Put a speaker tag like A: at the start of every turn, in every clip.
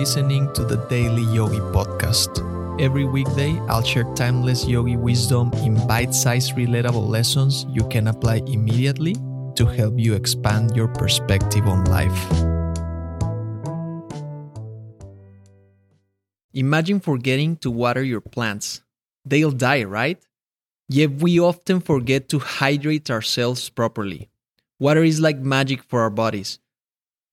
A: listening to the Daily Yogi Podcast. Every weekday, I'll share timeless yogi wisdom in bite sized, relatable lessons you can apply immediately to help you expand your perspective on life. Imagine forgetting to water your plants. They'll die, right? Yet we often forget to hydrate ourselves properly. Water is like magic for our bodies.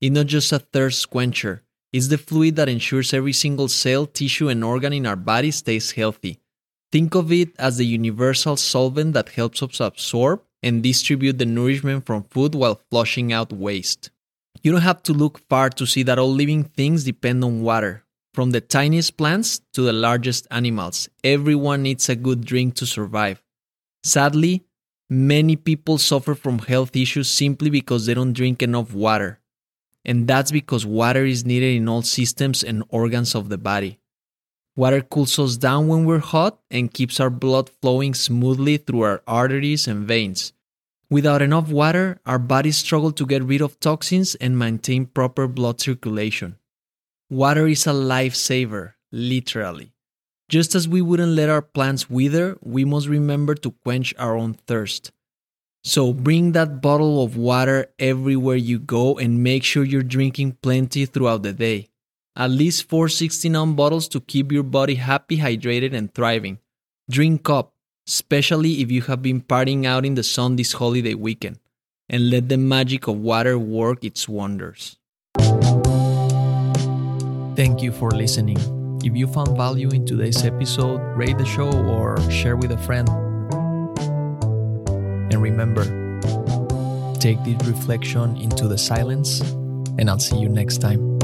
A: It's not just a thirst quencher, it's the fluid that ensures every single cell, tissue, and organ in our body stays healthy. Think of it as the universal solvent that helps us absorb and distribute the nourishment from food while flushing out waste. You don't have to look far to see that all living things depend on water. From the tiniest plants to the largest animals, everyone needs a good drink to survive. Sadly, many people suffer from health issues simply because they don't drink enough water. And that's because water is needed in all systems and organs of the body. Water cools us down when we're hot and keeps our blood flowing smoothly through our arteries and veins. Without enough water, our bodies struggle to get rid of toxins and maintain proper blood circulation. Water is a lifesaver, literally. Just as we wouldn't let our plants wither, we must remember to quench our own thirst. So bring that bottle of water everywhere you go and make sure you're drinking plenty throughout the day. At least four 16 ounce bottles to keep your body happy, hydrated, and thriving. Drink up, especially if you have been partying out in the sun this holiday weekend, and let the magic of water work its wonders. Thank you for listening. If you found value in today's episode, rate the show or share with a friend. And remember, take this reflection into the silence, and I'll see you next time.